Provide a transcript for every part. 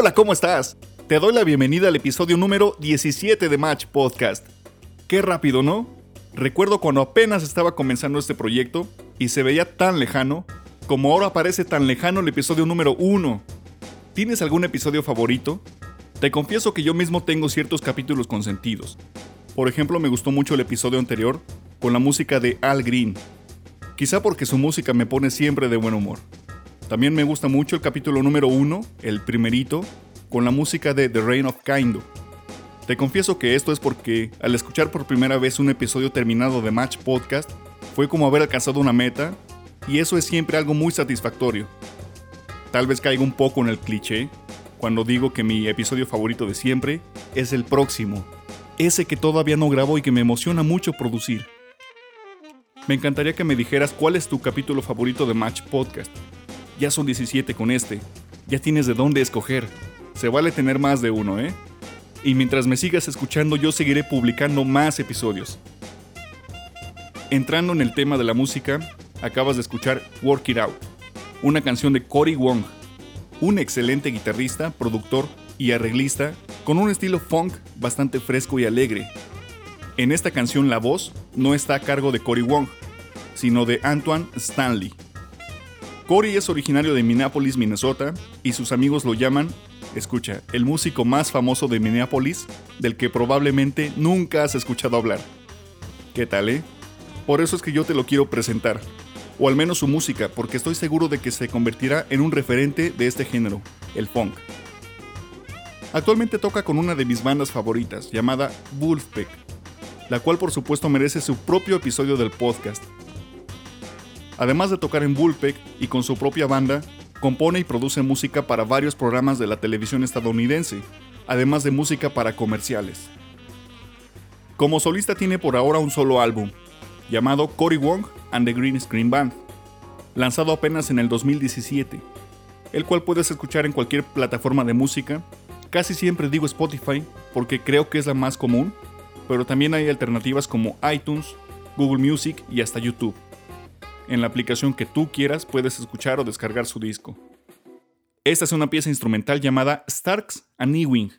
Hola, ¿cómo estás? Te doy la bienvenida al episodio número 17 de Match Podcast. Qué rápido, ¿no? Recuerdo cuando apenas estaba comenzando este proyecto y se veía tan lejano, como ahora parece tan lejano el episodio número 1. ¿Tienes algún episodio favorito? Te confieso que yo mismo tengo ciertos capítulos consentidos. Por ejemplo, me gustó mucho el episodio anterior con la música de Al Green. Quizá porque su música me pone siempre de buen humor. También me gusta mucho el capítulo número 1, el primerito, con la música de The Reign of Kindo. Te confieso que esto es porque al escuchar por primera vez un episodio terminado de Match Podcast, fue como haber alcanzado una meta, y eso es siempre algo muy satisfactorio. Tal vez caiga un poco en el cliché cuando digo que mi episodio favorito de siempre es el próximo, ese que todavía no grabo y que me emociona mucho producir. Me encantaría que me dijeras cuál es tu capítulo favorito de Match Podcast. Ya son 17 con este, ya tienes de dónde escoger. Se vale tener más de uno, ¿eh? Y mientras me sigas escuchando yo seguiré publicando más episodios. Entrando en el tema de la música, acabas de escuchar Work It Out, una canción de Cory Wong, un excelente guitarrista, productor y arreglista con un estilo funk bastante fresco y alegre. En esta canción la voz no está a cargo de Cory Wong, sino de Antoine Stanley. Cory es originario de Minneapolis, Minnesota, y sus amigos lo llaman, escucha, el músico más famoso de Minneapolis, del que probablemente nunca has escuchado hablar. ¿Qué tal, eh? Por eso es que yo te lo quiero presentar, o al menos su música, porque estoy seguro de que se convertirá en un referente de este género, el funk. Actualmente toca con una de mis bandas favoritas, llamada Wolfpack, la cual por supuesto merece su propio episodio del podcast. Además de tocar en Wolfpack y con su propia banda, compone y produce música para varios programas de la televisión estadounidense, además de música para comerciales. Como solista tiene por ahora un solo álbum, llamado Cory Wong and the Green Screen Band, lanzado apenas en el 2017, el cual puedes escuchar en cualquier plataforma de música Casi siempre digo Spotify porque creo que es la más común, pero también hay alternativas como iTunes, Google Music y hasta YouTube. En la aplicación que tú quieras puedes escuchar o descargar su disco. Esta es una pieza instrumental llamada Starks and Ewing,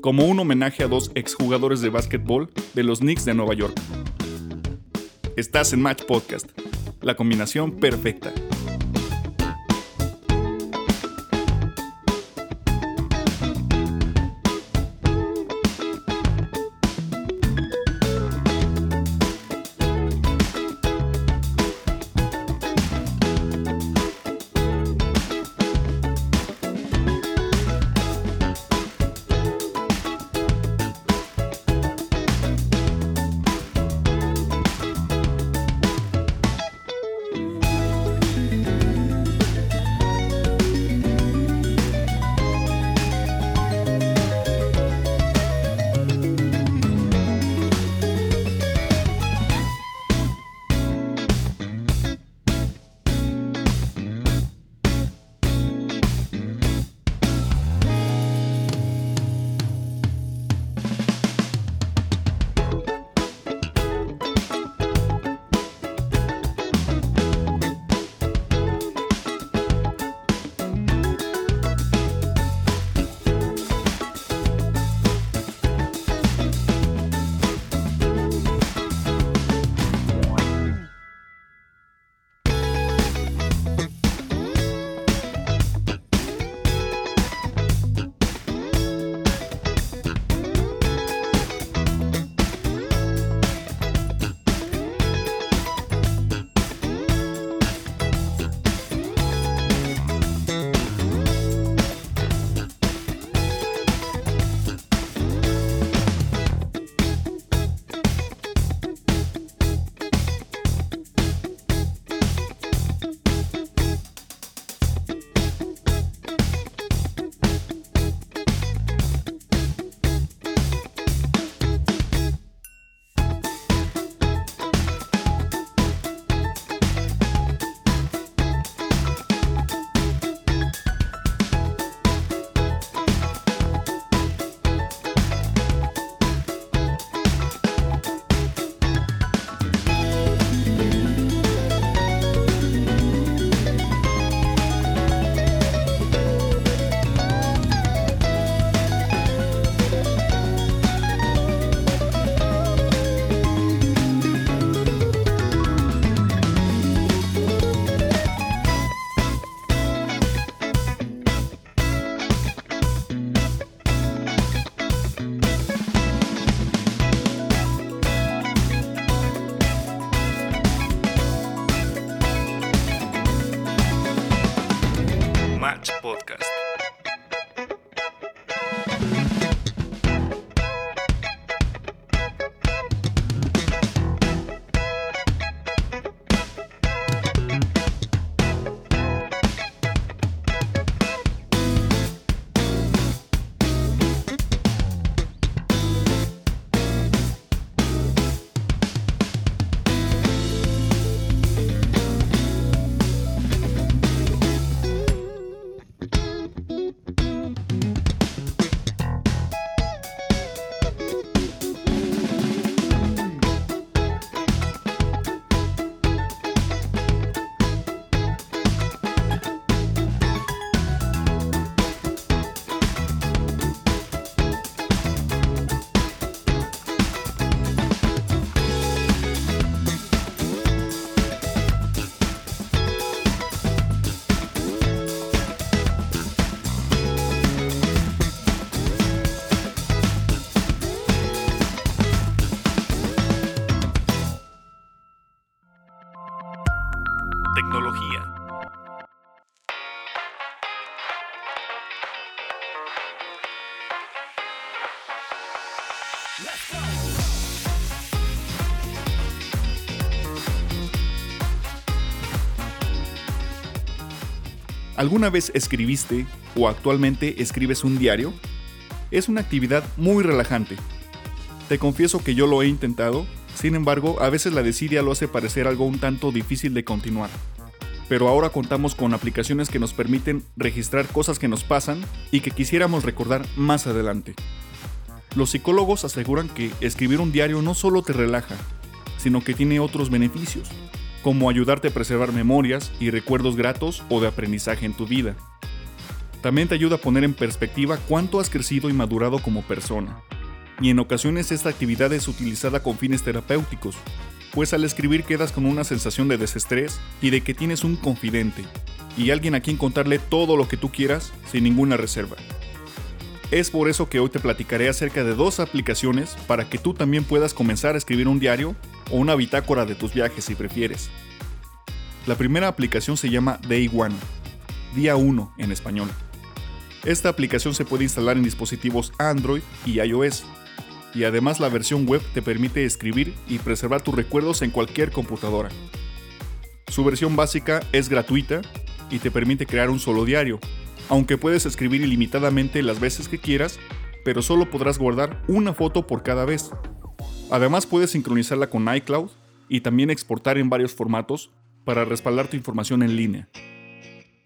como un homenaje a dos exjugadores de básquetbol de los Knicks de Nueva York. Estás en Match Podcast, la combinación perfecta. ¿Alguna vez escribiste o actualmente escribes un diario? Es una actividad muy relajante. Te confieso que yo lo he intentado, sin embargo, a veces la desidia lo hace parecer algo un tanto difícil de continuar. Pero ahora contamos con aplicaciones que nos permiten registrar cosas que nos pasan y que quisiéramos recordar más adelante. Los psicólogos aseguran que escribir un diario no solo te relaja, sino que tiene otros beneficios, como ayudarte a preservar memorias y recuerdos gratos o de aprendizaje en tu vida. También te ayuda a poner en perspectiva cuánto has crecido y madurado como persona. Y en ocasiones esta actividad es utilizada con fines terapéuticos, pues al escribir quedas con una sensación de desestrés y de que tienes un confidente, y alguien a quien contarle todo lo que tú quieras sin ninguna reserva. Es por eso que hoy te platicaré acerca de dos aplicaciones para que tú también puedas comenzar a escribir un diario o una bitácora de tus viajes si prefieres. La primera aplicación se llama Day One, día 1 en español. Esta aplicación se puede instalar en dispositivos Android y iOS, y además la versión web te permite escribir y preservar tus recuerdos en cualquier computadora. Su versión básica es gratuita y te permite crear un solo diario, aunque puedes escribir ilimitadamente las veces que quieras, pero solo podrás guardar una foto por cada vez. Además puedes sincronizarla con iCloud y también exportar en varios formatos para respaldar tu información en línea.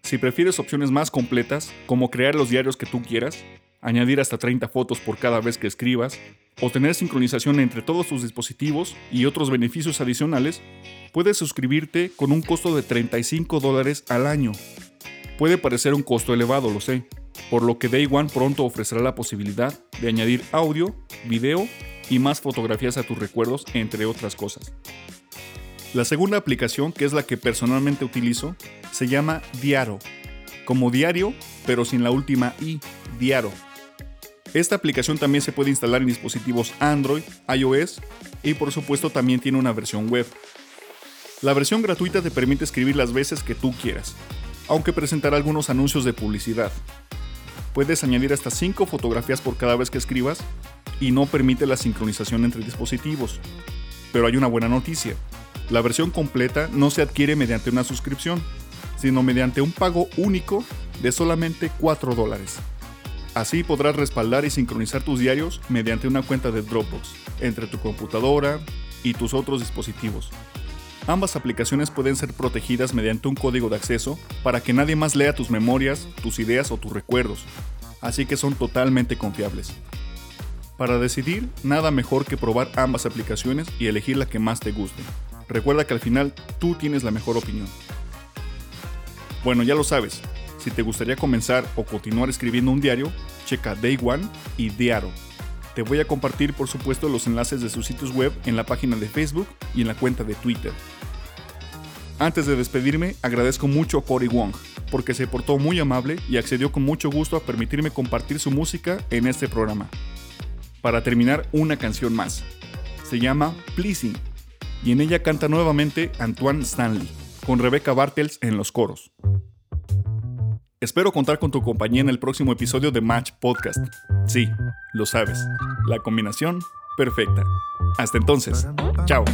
Si prefieres opciones más completas, como crear los diarios que tú quieras, añadir hasta 30 fotos por cada vez que escribas, o tener sincronización entre todos tus dispositivos y otros beneficios adicionales, puedes suscribirte con un costo de 35 dólares al año Puede parecer un costo elevado, lo sé, por lo que Day One pronto ofrecerá la posibilidad de añadir audio, video y más fotografías a tus recuerdos, entre otras cosas. La segunda aplicación, que es la que personalmente utilizo, se llama Diaro, como diario, pero sin la última i, Diaro. Esta aplicación también se puede instalar en dispositivos Android, iOS y por supuesto también tiene una versión web. La versión gratuita te permite escribir las veces que tú quieras, aunque presentará algunos anuncios de publicidad. Puedes añadir hasta 5 fotografías por cada vez que escribas y no permite la sincronización entre dispositivos. Pero hay una buena noticia. La versión completa no se adquiere mediante una suscripción, sino mediante un pago único de solamente 4 dólares. Así podrás respaldar y sincronizar tus diarios mediante una cuenta de Dropbox entre tu computadora y tus otros dispositivos. Ambas aplicaciones pueden ser protegidas mediante un código de acceso para que nadie más lea tus memorias, tus ideas o tus recuerdos, así que son totalmente confiables. Para decidir, nada mejor que probar ambas aplicaciones y elegir la que más te guste. Recuerda que al final tú tienes la mejor opinión. Bueno, ya lo sabes, si te gustaría comenzar o continuar escribiendo un diario, checa Day One y Diaro te voy a compartir por supuesto los enlaces de sus sitios web en la página de Facebook y en la cuenta de Twitter. Antes de despedirme, agradezco mucho a Cory Wong, porque se portó muy amable y accedió con mucho gusto a permitirme compartir su música en este programa. Para terminar, una canción más. Se llama Pleasing, y en ella canta nuevamente Antoine Stanley, con Rebecca Bartels en los coros. Espero contar con tu compañía en el próximo episodio de Match Podcast. Sí, lo sabes. La combinación perfecta. Hasta entonces, chao.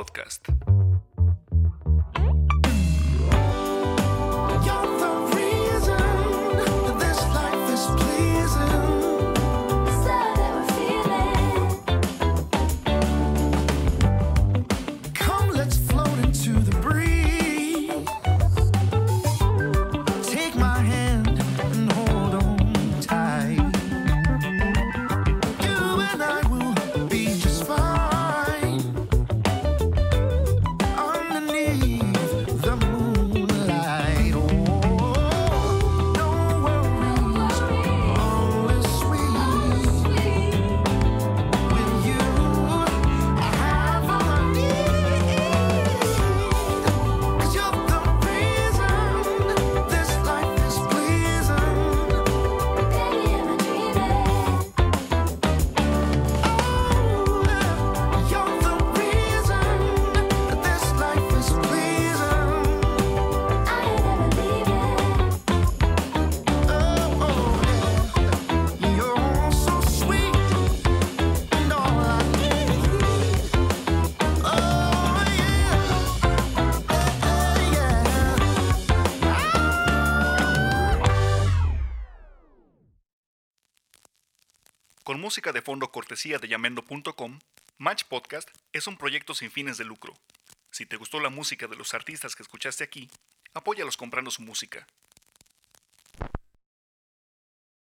подкаст. música de fondo cortesía de llamendo.com, Match Podcast es un proyecto sin fines de lucro. Si te gustó la música de los artistas que escuchaste aquí, apóyalos comprando su música.